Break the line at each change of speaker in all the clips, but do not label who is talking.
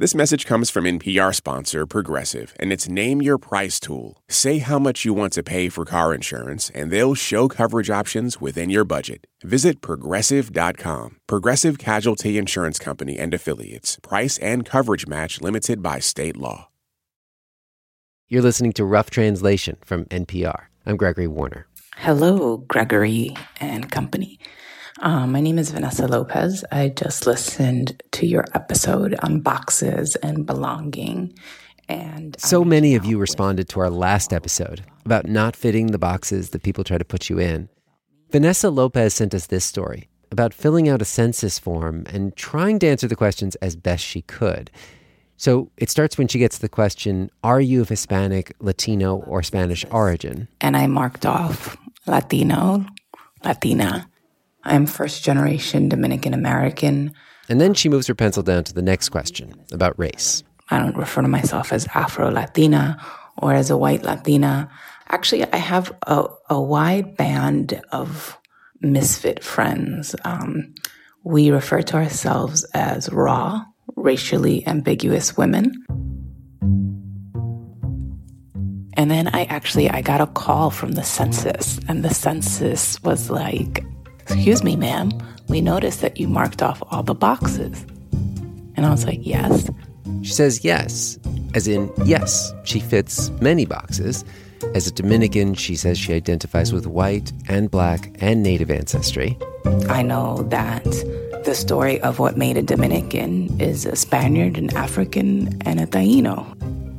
This message comes from NPR sponsor Progressive and its Name Your Price tool. Say how much you want to pay for car insurance, and they'll show coverage options within your budget. Visit progressive.com. Progressive Casualty Insurance Company and Affiliates. Price and coverage match limited by state law.
You're listening to Rough Translation from NPR. I'm Gregory Warner.
Hello, Gregory and company. Uh, my name is Vanessa Lopez. I just listened to your episode on boxes and belonging. And
so many of you responded to our last episode about not fitting the boxes that people try to put you in. Vanessa Lopez sent us this story about filling out a census form and trying to answer the questions as best she could. So it starts when she gets the question Are you of Hispanic, Latino, or Spanish origin?
And I marked off Latino, Latina. I'm first generation Dominican American.
And then she moves her pencil down to the next question about race.
I don't refer to myself as Afro Latina or as a white Latina. Actually, I have a, a wide band of misfit friends. Um, we refer to ourselves as raw, racially ambiguous women. And then I actually I got a call from the census and the census was like Excuse me, ma'am, we noticed that you marked off all the boxes. And I was like, Yes.
She says yes, as in, yes, she fits many boxes. As a Dominican, she says she identifies with white and black and native ancestry.
I know that the story of what made a Dominican is a Spaniard, an African, and a Taino.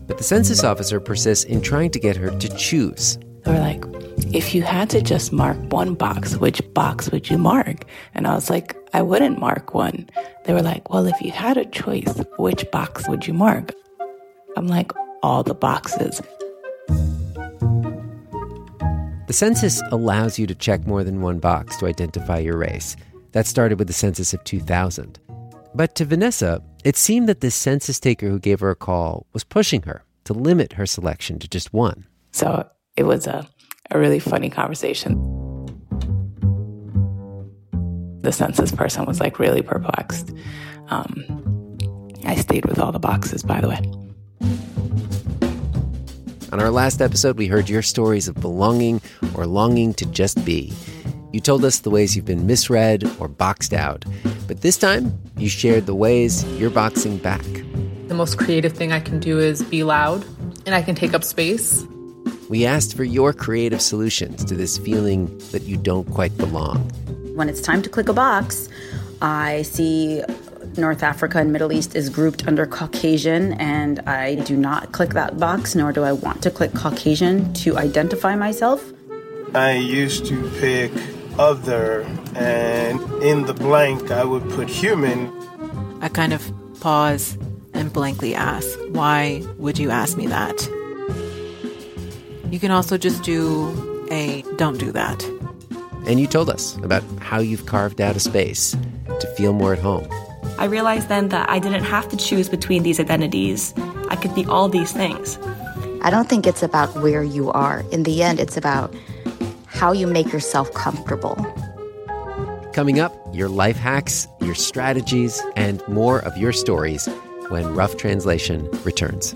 But the census officer persists in trying to get her to choose.
They're like, if you had to just mark one box, which box would you mark? And I was like, I wouldn't mark one. They were like, well, if you had a choice, which box would you mark? I'm like, all the boxes.
The census allows you to check more than one box to identify your race. That started with the census of 2000. But to Vanessa, it seemed that this census taker who gave her a call was pushing her to limit her selection to just one.
So it was a a really funny conversation. The census person was like really perplexed. Um, I stayed with all the boxes, by the way.
On our last episode, we heard your stories of belonging or longing to just be. You told us the ways you've been misread or boxed out. But this time, you shared the ways you're boxing back.
The most creative thing I can do is be loud, and I can take up space.
We asked for your creative solutions to this feeling that you don't quite belong.
When it's time to click a box, I see North Africa and Middle East is grouped under Caucasian, and I do not click that box, nor do I want to click Caucasian to identify myself.
I used to pick other, and in the blank, I would put human.
I kind of pause and blankly ask, Why would you ask me that? You can also just do a don't do that.
And you told us about how you've carved out a space to feel more at home.
I realized then that I didn't have to choose between these identities. I could be all these things.
I don't think it's about where you are. In the end, it's about how you make yourself comfortable.
Coming up, your life hacks, your strategies, and more of your stories when Rough Translation returns.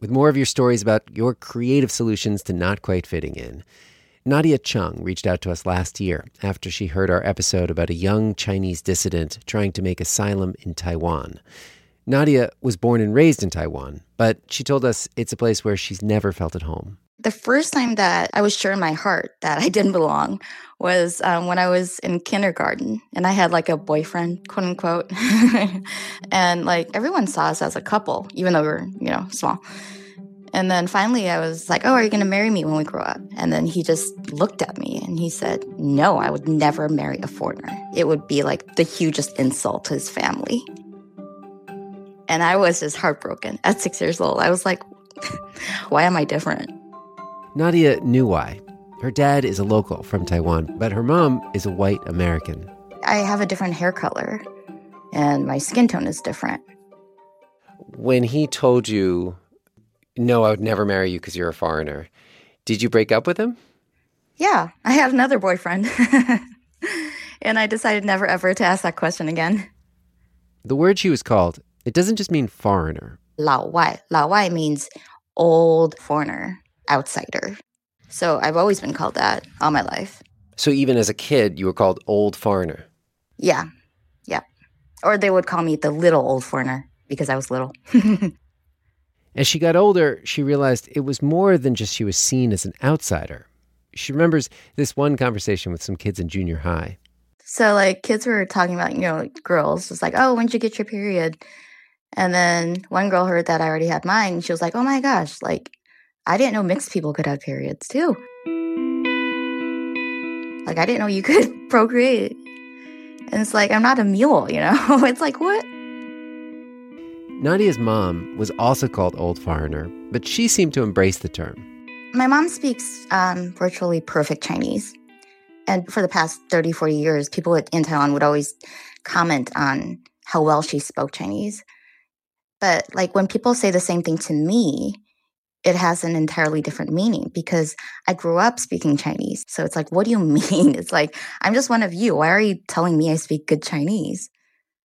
with more of your stories about your creative solutions to not quite fitting in. Nadia Chung reached out to us last year after she heard our episode about a young Chinese dissident trying to make asylum in Taiwan. Nadia was born and raised in Taiwan, but she told us it's a place where she's never felt at home.
The first time that I was sure in my heart that I didn't belong was um, when I was in kindergarten and I had like a boyfriend, quote unquote. and like everyone saw us as a couple, even though we were, you know, small. And then finally, I was like, Oh, are you going to marry me when we grow up? And then he just looked at me and he said, No, I would never marry a foreigner. It would be like the hugest insult to his family. And I was just heartbroken at six years old. I was like, Why am I different?
Nadia knew why. Her dad is a local from Taiwan, but her mom is a white American.
I have a different hair color, and my skin tone is different.
When he told you, no, I would never marry you because you're a foreigner, did you break up with him?
Yeah, I had another boyfriend. and I decided never ever to ask that question again.
The word she was called, it doesn't just mean foreigner.
Lao Wai. Lao Wai means old foreigner outsider. So I've always been called that all my life.
So even as a kid, you were called old foreigner.
Yeah. Yeah. Or they would call me the little old foreigner because I was little.
as she got older, she realized it was more than just she was seen as an outsider. She remembers this one conversation with some kids in junior high.
So, like, kids were talking about, you know, girls. It's like, oh, when did you get your period? And then one girl heard that I already had mine. She was like, oh my gosh, like, I didn't know mixed people could have periods too. Like, I didn't know you could procreate. And it's like, I'm not a mule, you know? it's like, what?
Nadia's mom was also called Old Foreigner, but she seemed to embrace the term.
My mom speaks um, virtually perfect Chinese. And for the past 30, 40 years, people in Taiwan would always comment on how well she spoke Chinese. But like when people say the same thing to me, it has an entirely different meaning because I grew up speaking Chinese. So it's like, what do you mean? It's like, I'm just one of you. Why are you telling me I speak good Chinese?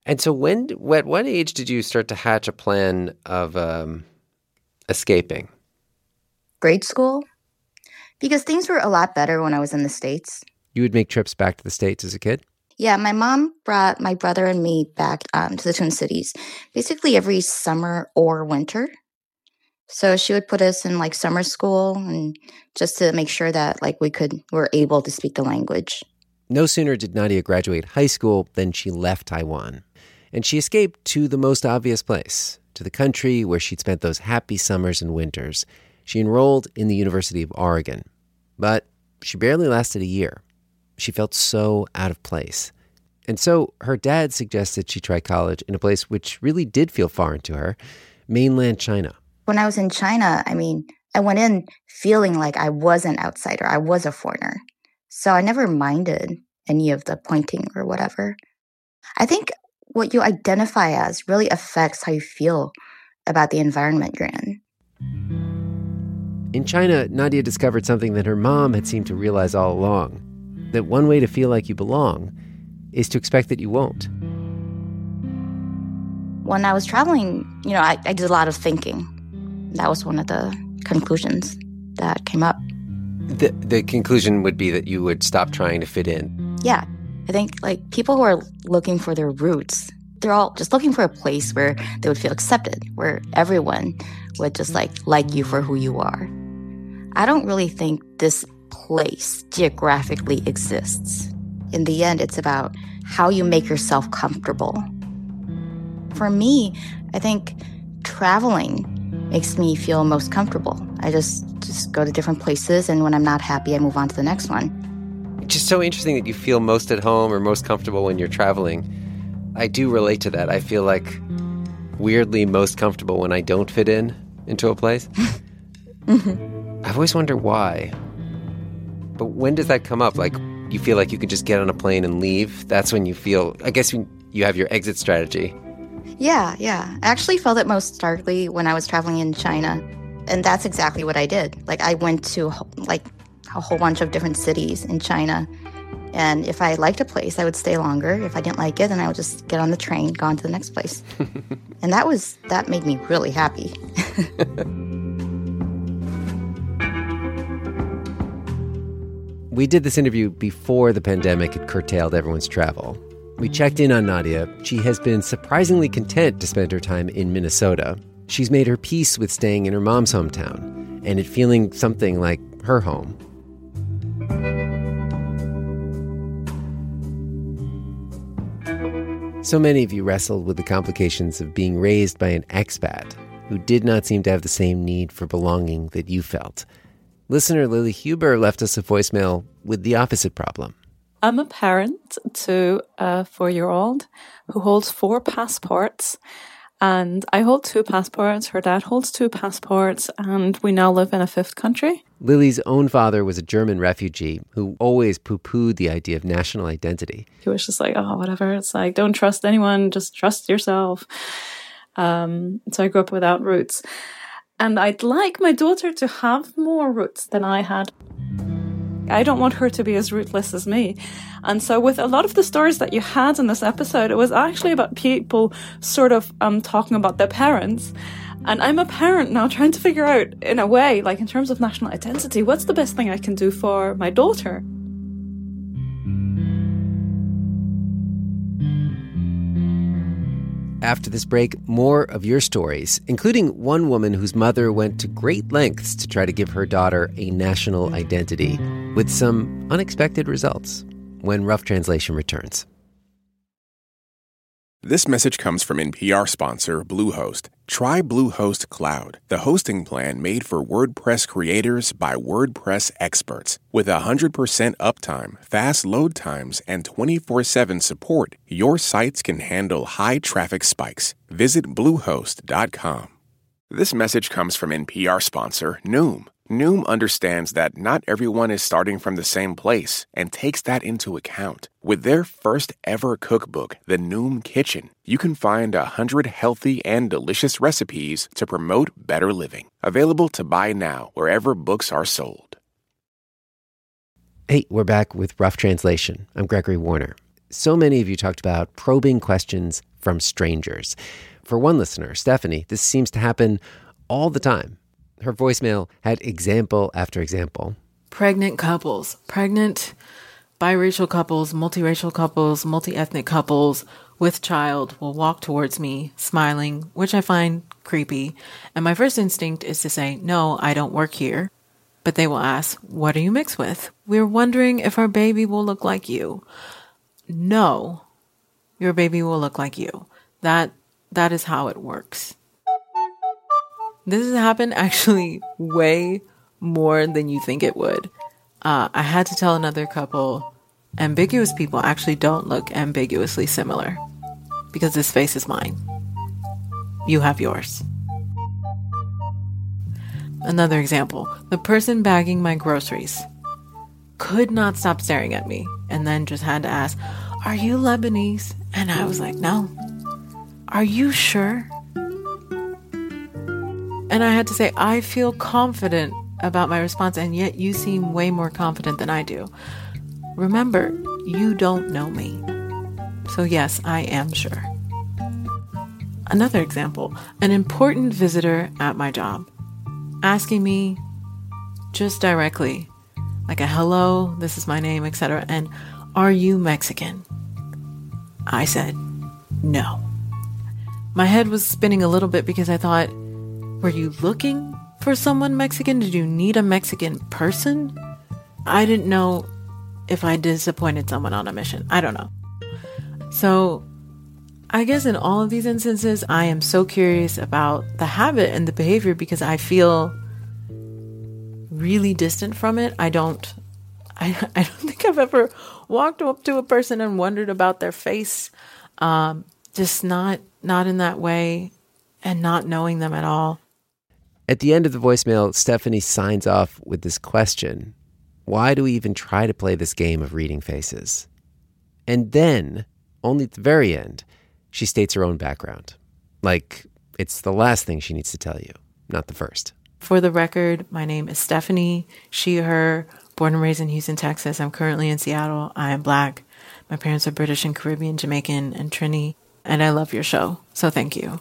And so, when, at what age did you start to hatch a plan of um, escaping?
Grade school. Because things were a lot better when I was in the States.
You would make trips back to the States as a kid?
Yeah, my mom brought my brother and me back um, to the Twin Cities basically every summer or winter. So she would put us in like summer school and just to make sure that like we could were able to speak the language.
No sooner did Nadia graduate high school than she left Taiwan. And she escaped to the most obvious place, to the country where she'd spent those happy summers and winters. She enrolled in the University of Oregon. But she barely lasted a year. She felt so out of place. And so her dad suggested she try college in a place which really did feel foreign to her mainland China
when I was in China, I mean, I went in feeling like I was an outsider, I was a foreigner. So I never minded any of the pointing or whatever. I think what you identify as really affects how you feel about the environment you're in.
In China, Nadia discovered something that her mom had seemed to realize all along that one way to feel like you belong is to expect that you won't.
When I was traveling, you know, I, I did a lot of thinking that was one of the conclusions that came up.
The, the conclusion would be that you would stop trying to fit in.
Yeah. I think like people who are looking for their roots, they're all just looking for a place where they would feel accepted, where everyone would just like like you for who you are. I don't really think this place geographically exists. In the end, it's about how you make yourself comfortable. For me, I think traveling makes me feel most comfortable. I just just go to different places and when I'm not happy I move on to the next one.
It's just so interesting that you feel most at home or most comfortable when you're traveling. I do relate to that. I feel like weirdly most comfortable when I don't fit in into a place. mm-hmm. I've always wondered why. But when does that come up? Like you feel like you can just get on a plane and leave? That's when you feel I guess you have your exit strategy.
Yeah, yeah. I actually felt it most starkly when I was traveling in China. And that's exactly what I did. Like I went to like a whole bunch of different cities in China. And if I liked a place, I would stay longer. If I didn't like it, then I would just get on the train, go on to the next place. and that was that made me really happy.
we did this interview before the pandemic had curtailed everyone's travel. We checked in on Nadia. She has been surprisingly content to spend her time in Minnesota. She's made her peace with staying in her mom's hometown and it feeling something like her home. So many of you wrestled with the complications of being raised by an expat. who did not seem to have the same need for belonging that you felt. Listener Lily Huber left us a voicemail with the opposite problem.
I'm a parent to a four year old who holds four passports. And I hold two passports. Her dad holds two passports. And we now live in a fifth country.
Lily's own father was a German refugee who always poo pooed the idea of national identity.
He was just like, oh, whatever. It's like, don't trust anyone, just trust yourself. Um, so I grew up without roots. And I'd like my daughter to have more roots than I had. I don't want her to be as rootless as me. And so with a lot of the stories that you had in this episode, it was actually about people sort of um, talking about their parents. And I'm a parent now trying to figure out, in a way, like in terms of national identity, what's the best thing I can do for my daughter?
After this break, more of your stories, including one woman whose mother went to great lengths to try to give her daughter a national identity, with some unexpected results when Rough Translation returns.
This message comes from NPR sponsor Bluehost. Try Bluehost Cloud, the hosting plan made for WordPress creators by WordPress experts. With 100% uptime, fast load times, and 24 7 support, your sites can handle high traffic spikes. Visit Bluehost.com. This message comes from NPR sponsor Noom. Noom understands that not everyone is starting from the same place and takes that into account. With their first ever cookbook, The Noom Kitchen, you can find a hundred healthy and delicious recipes to promote better living. Available to buy now wherever books are sold.
Hey, we're back with Rough Translation. I'm Gregory Warner. So many of you talked about probing questions from strangers. For one listener, Stephanie, this seems to happen all the time her voicemail had example after example.
Pregnant couples, pregnant biracial couples, multiracial couples, multi ethnic couples with child will walk towards me smiling, which I find creepy. And my first instinct is to say, No, I don't work here. But they will ask, What are you mixed with? We're wondering if our baby will look like you. No, your baby will look like you. That that is how it works. This has happened actually way more than you think it would. Uh, I had to tell another couple ambiguous people actually don't look ambiguously similar because this face is mine. You have yours. Another example the person bagging my groceries could not stop staring at me and then just had to ask, Are you Lebanese? And I was like, No. Are you sure? And I had to say, I feel confident about my response, and yet you seem way more confident than I do. Remember, you don't know me. So, yes, I am sure. Another example an important visitor at my job asking me just directly, like a hello, this is my name, etc., and are you Mexican? I said, no. My head was spinning a little bit because I thought, were you looking for someone Mexican? Did you need a Mexican person? I didn't know if I disappointed someone on a mission. I don't know. So, I guess in all of these instances, I am so curious about the habit and the behavior because I feel really distant from it. I don't I, I don't think I've ever walked up to a person and wondered about their face. Um, just not not in that way and not knowing them at all.
At the end of the voicemail, Stephanie signs off with this question Why do we even try to play this game of reading faces? And then, only at the very end, she states her own background. Like it's the last thing she needs to tell you, not the first.
For the record, my name is Stephanie, she, her, born and raised in Houston, Texas. I'm currently in Seattle. I am black. My parents are British and Caribbean, Jamaican, and Trini. And I love your show. So thank you.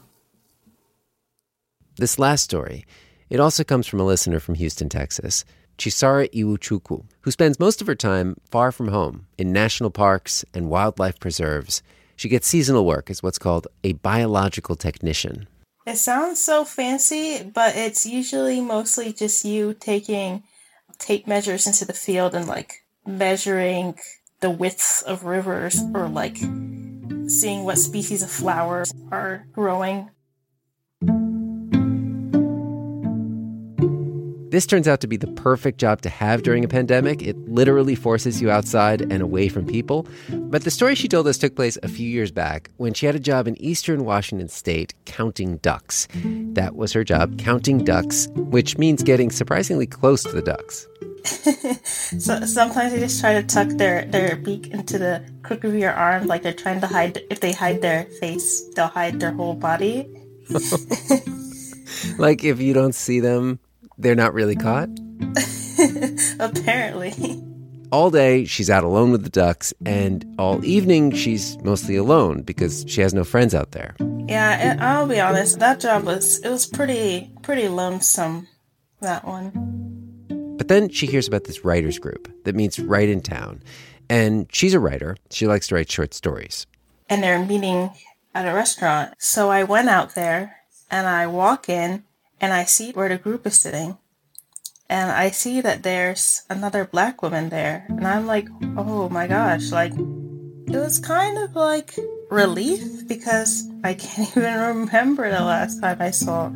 This last story, it also comes from a listener from Houston, Texas, Chisara Iwuchukwu, who spends most of her time far from home in national parks and wildlife preserves. She gets seasonal work as what's called a biological technician.
It sounds so fancy, but it's usually mostly just you taking tape measures into the field and like measuring the widths of rivers or like seeing what species of flowers are growing
This turns out to be the perfect job to have during a pandemic. It literally forces you outside and away from people. But the story she told us took place a few years back when she had a job in eastern Washington state counting ducks. That was her job, counting ducks, which means getting surprisingly close to the ducks.
so sometimes they just try to tuck their, their beak into the crook of your arm, like they're trying to hide. If they hide their face, they'll hide their whole body.
like if you don't see them, they're not really caught?
Apparently.
All day, she's out alone with the ducks, and all evening, she's mostly alone because she has no friends out there.
Yeah, I'll be honest. That job was it was pretty pretty lonesome. That one.
But then she hears about this writers group that meets right in town, and she's a writer. She likes to write short stories.
And they're meeting at a restaurant. So I went out there and I walk in and I see where the group is sitting. And I see that there's another black woman there. And I'm like, oh my gosh, like, it was kind of like relief because I can't even remember the last time I saw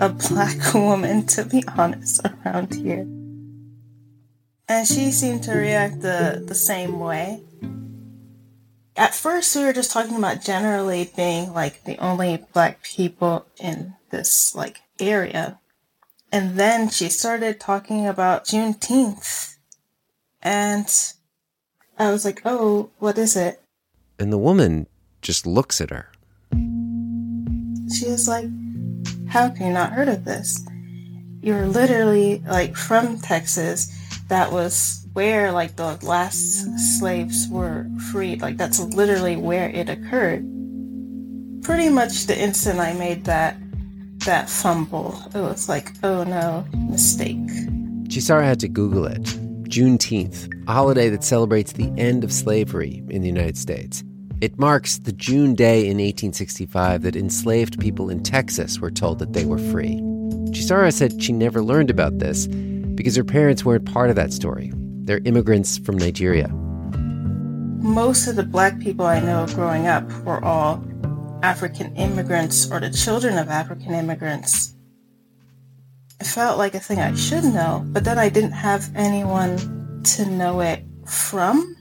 a black woman, to be honest, around here. And she seemed to react the, the same way. At first, we were just talking about generally being like the only black people in this like area. And then she started talking about Juneteenth. And I was like, oh, what is it?
And the woman just looks at her.
She was like, how can you not heard of this? You're literally like from Texas. That was where like the last slaves were freed. Like that's literally where it occurred. Pretty much the instant I made that that fumble. It was like, oh no, mistake.
Chisara had to Google it. Juneteenth, a holiday that celebrates the end of slavery in the United States. It marks the June day in 1865 that enslaved people in Texas were told that they were free. Chisara said she never learned about this because her parents weren't part of that story. They're immigrants from Nigeria.
Most of the black people I know growing up were all African immigrants or the children of African immigrants. It felt like a thing I should know, but then I didn't have anyone to know it from.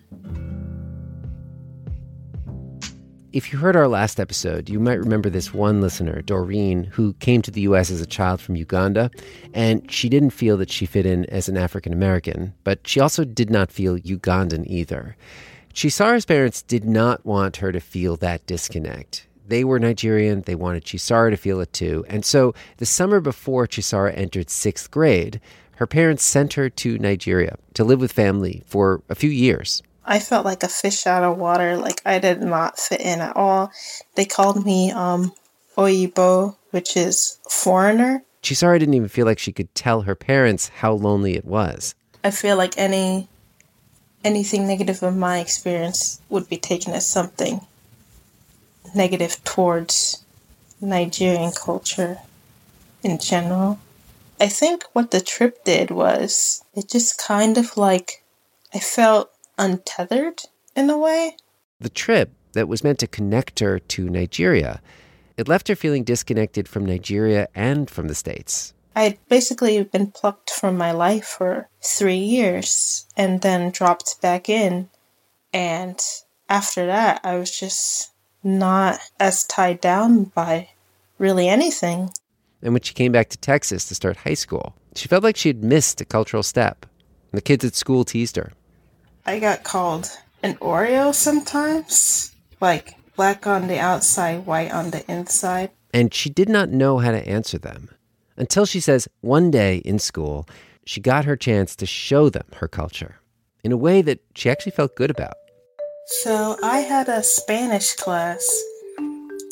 If you heard our last episode, you might remember this one listener, Doreen, who came to the U.S. as a child from Uganda, and she didn't feel that she fit in as an African American, but she also did not feel Ugandan either. Chisara's parents did not want her to feel that disconnect. They were Nigerian. They wanted Chisara to feel it too. And so the summer before Chisara entered sixth grade, her parents sent her to Nigeria to live with family for a few years.
I felt like a fish out of water. Like I did not fit in at all. They called me um, Oyibo, which is foreigner.
Chisara didn't even feel like she could tell her parents how lonely it was.
I feel like any anything negative of my experience would be taken as something negative towards Nigerian culture in general. I think what the trip did was it just kind of like I felt untethered in a way.
The trip that was meant to connect her to Nigeria, it left her feeling disconnected from Nigeria and from the States.
I had basically been plucked from my life for three years and then dropped back in. And after that, I was just not as tied down by really anything.
And when she came back to Texas to start high school, she felt like she had missed a cultural step. And the kids at school teased her.
I got called an Oreo sometimes, like black on the outside, white on the inside.
And she did not know how to answer them until she says one day in school, she got her chance to show them her culture in a way that she actually felt good about.
So I had a Spanish class,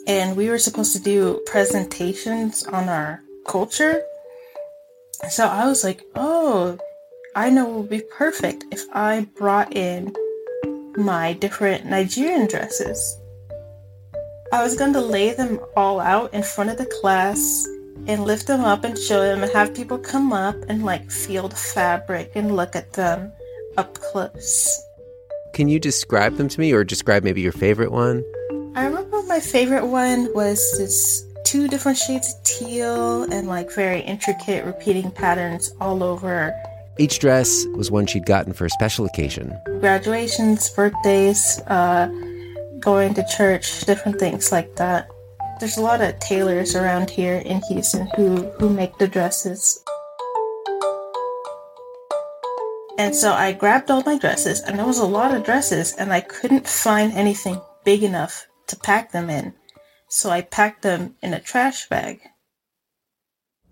and we were supposed to do presentations on our culture. So I was like, oh, I know it would be perfect if I brought in my different Nigerian dresses. I was going to lay them all out in front of the class and lift them up and show them and have people come up and like feel the fabric and look at them up close.
Can you describe them to me or describe maybe your favorite one?
I remember my favorite one was this two different shades of teal and like very intricate repeating patterns all over.
Each dress was one she'd gotten for a special occasion.
Graduations, birthdays, uh, going to church, different things like that. There's a lot of tailors around here in Houston who, who make the dresses. And so I grabbed all my dresses, and there was a lot of dresses, and I couldn't find anything big enough to pack them in. So I packed them in a trash bag.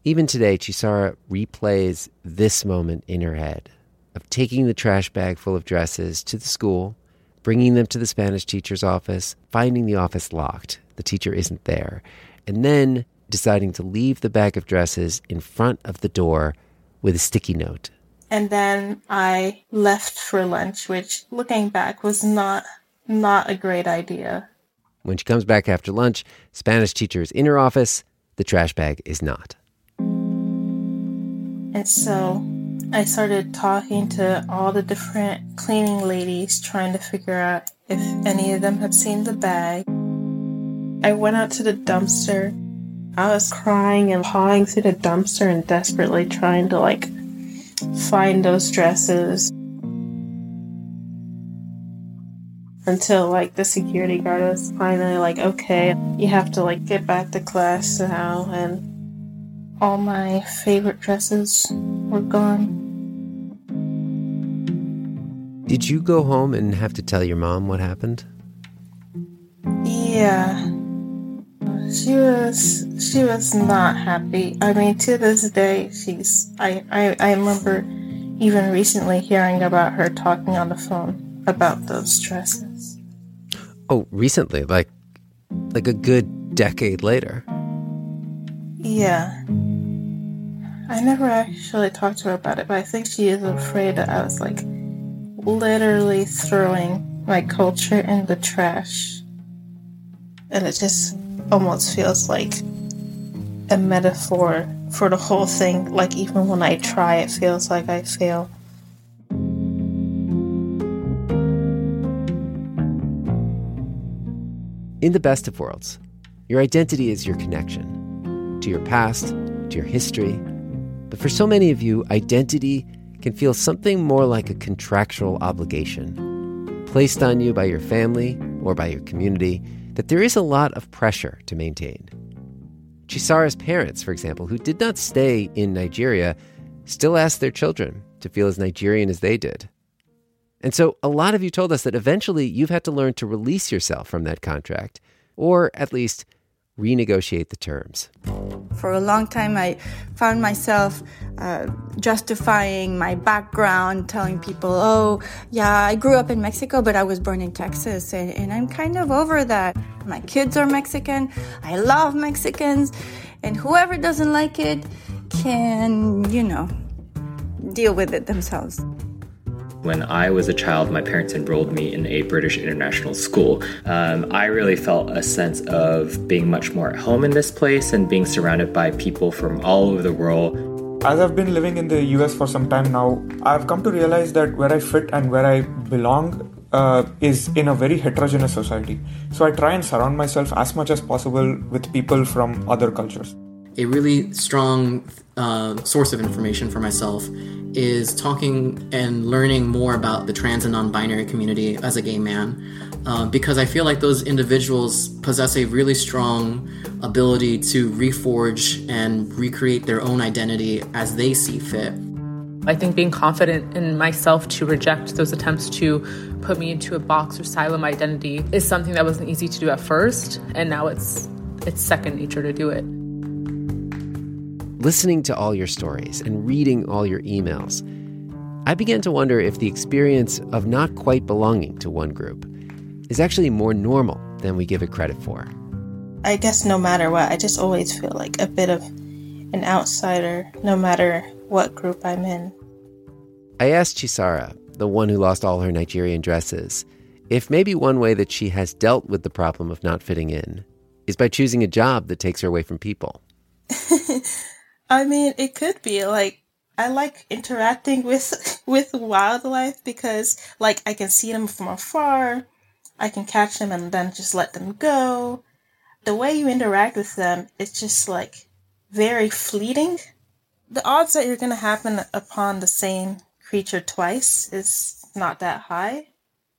Even today, Chisara replays this moment in her head of taking the trash bag full of dresses to the school, bringing them to the Spanish teacher's office, finding the office locked, the teacher isn't there, and then deciding to leave the bag of dresses in front of the door with a sticky note
and then I left for lunch, which looking back was not not a great idea.
When she comes back after lunch, Spanish teacher is in her office, the trash bag is not.
And so I started talking to all the different cleaning ladies, trying to figure out if any of them had seen the bag. I went out to the dumpster. I was crying and pawing through the dumpster and desperately trying to like find those dresses until like the security guard was finally like okay you have to like get back to class now and all my favorite dresses were gone.
Did you go home and have to tell your mom what happened?
Yeah she was she was not happy. I mean, to this day, she's. I I, I remember even recently hearing about her talking on the phone about those dresses.
Oh, recently, like like a good decade later.
Yeah. I never actually talked to her about it, but I think she is afraid that I was like literally throwing my culture in the trash. And it just almost feels like a metaphor for the whole thing. Like, even when I try, it feels like I fail.
In the best of worlds, your identity is your connection to your past, to your history. But for so many of you, identity can feel something more like a contractual obligation placed on you by your family or by your community that there is a lot of pressure to maintain. Chisara's parents, for example, who did not stay in Nigeria, still asked their children to feel as Nigerian as they did. And so a lot of you told us that eventually you've had to learn to release yourself from that contract, or at least renegotiate the terms.
For a long time, I found myself uh, justifying my background, telling people, oh, yeah, I grew up in Mexico, but I was born in Texas, and, and I'm kind of over that. My kids are Mexican, I love Mexicans, and whoever doesn't like it can, you know, deal with it themselves.
When I was a child, my parents enrolled me in a British international school. Um, I really felt a sense of being much more at home in this place and being surrounded by people from all over the world.
As I've been living in the US for some time now, I've come to realize that where I fit and where I belong uh, is in a very heterogeneous society. So I try and surround myself as much as possible with people from other cultures.
A really strong uh, source of information for myself is talking and learning more about the trans and non binary community as a gay man. Uh, because I feel like those individuals possess a really strong ability to reforge and recreate their own identity as they see fit.
I think being confident in myself to reject those attempts to put me into a box or asylum identity is something that wasn't easy to do at first, and now it's it's second nature to do it.
Listening to all your stories and reading all your emails, I began to wonder if the experience of not quite belonging to one group is actually more normal than we give it credit for.
I guess no matter what, I just always feel like a bit of an outsider, no matter what group I'm in.
I asked Chisara, the one who lost all her Nigerian dresses, if maybe one way that she has dealt with the problem of not fitting in is by choosing a job that takes her away from people.
I mean, it could be like I like interacting with with wildlife because like I can see them from afar, I can catch them and then just let them go. the way you interact with them, it's just like very fleeting. The odds that you're going to happen upon the same creature twice is not that high.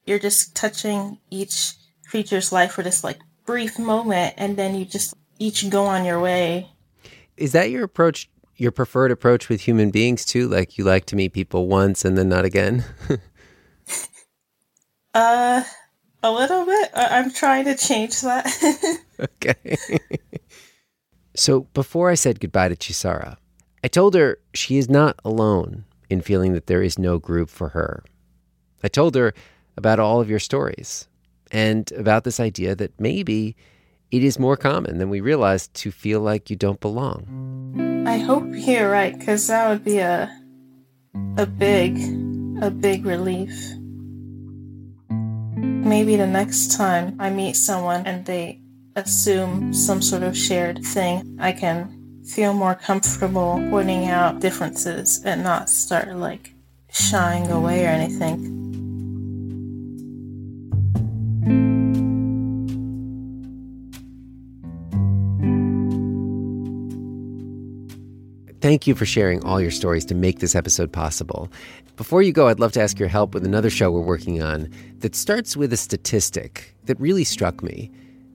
You're just touching each creature's life for this like brief moment and then you just each go on your way.
Is that your approach, your preferred approach with human beings too? Like you like to meet people once and then not again?
uh, a little bit. I- I'm trying to change that.
okay. so before I said goodbye to Chisara, I told her she is not alone in feeling that there is no group for her. I told her about all of your stories and about this idea that maybe it is more common than we realize to feel like you don't belong.
I hope you're right, because that would be a a big, a big relief. Maybe the next time I meet someone and they assume some sort of shared thing, I can feel more comfortable pointing out differences and not start like shying away or anything.
Thank you for sharing all your stories to make this episode possible. Before you go, I'd love to ask your help with another show we're working on that starts with a statistic that really struck me.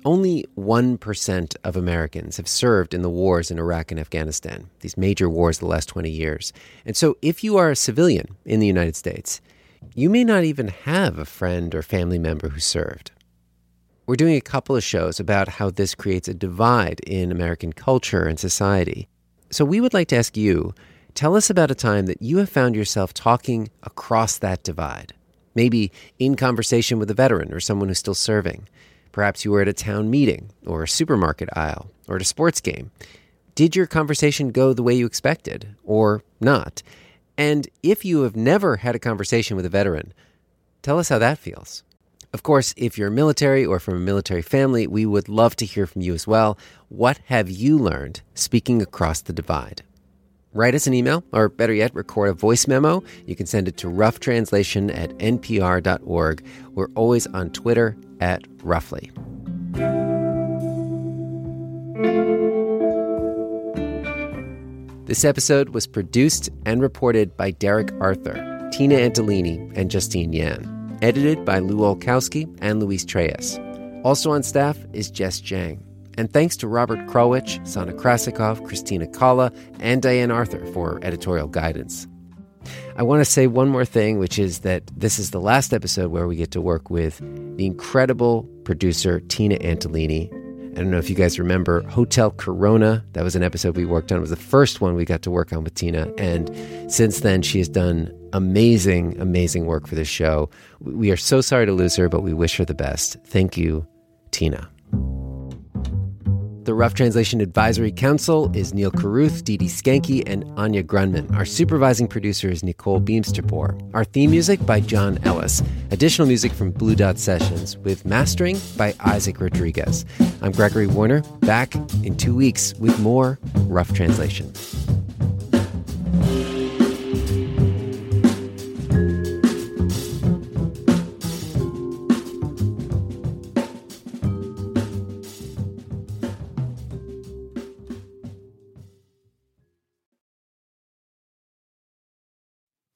Only 1% of Americans have served in the wars in Iraq and Afghanistan, these major wars the last 20 years. And so, if you are a civilian in the United States, you may not even have a friend or family member who served. We're doing a couple of shows about how this creates a divide in American culture and society. So we would like to ask you tell us about a time that you have found yourself talking across that divide. Maybe in conversation with a veteran or someone who's still serving. Perhaps you were at a town meeting or a supermarket aisle or at a sports game. Did your conversation go the way you expected or not? And if you have never had a conversation with a veteran, tell us how that feels. Of course, if you're military or from a military family, we would love to hear from you as well. What have you learned speaking across the divide? Write us an email, or better yet, record a voice memo. You can send it to roughtranslation at npr.org. We're always on Twitter at roughly. This episode was produced and reported by Derek Arthur, Tina Antolini, and Justine Yan edited by Lu Olkowski and Luis Trelles. Also on staff is Jess Jiang. And thanks to Robert Krulwich, Sana Krasikov, Christina Kalla, and Diane Arthur for editorial guidance. I want to say one more thing, which is that this is the last episode where we get to work with the incredible producer Tina Antolini. I don't know if you guys remember Hotel Corona. That was an episode we worked on. It was the first one we got to work on with Tina. And since then, she has done amazing, amazing work for this show. We are so sorry to lose her, but we wish her the best. Thank you, Tina. The Rough Translation Advisory Council is Neal Carruth, Dee Schanche, and Anya Grundmann. Our supervising producer is Nicole Beemsterboer. Our theme music by John Ellis. Additional music from Blue Dot Sessions, with mastering by Isaac Rodriguez. I'm Gregory Warner, back in two weeks with more Rough Translation.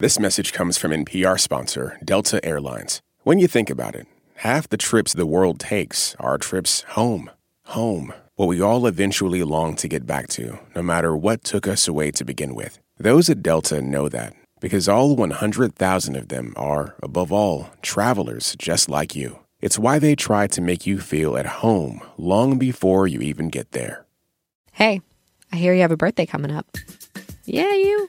This message comes from NPR sponsor Delta Airlines. When you think about it, half the trips the world takes are trips home. Home, what we all eventually long to get back to, no matter what took us away to begin with. Those at Delta know that, because all 100,000 of them are, above all, travelers just like you. It's why they try to make you feel at home long before you even get there.
Hey, I hear you have a birthday coming up. Yeah, you.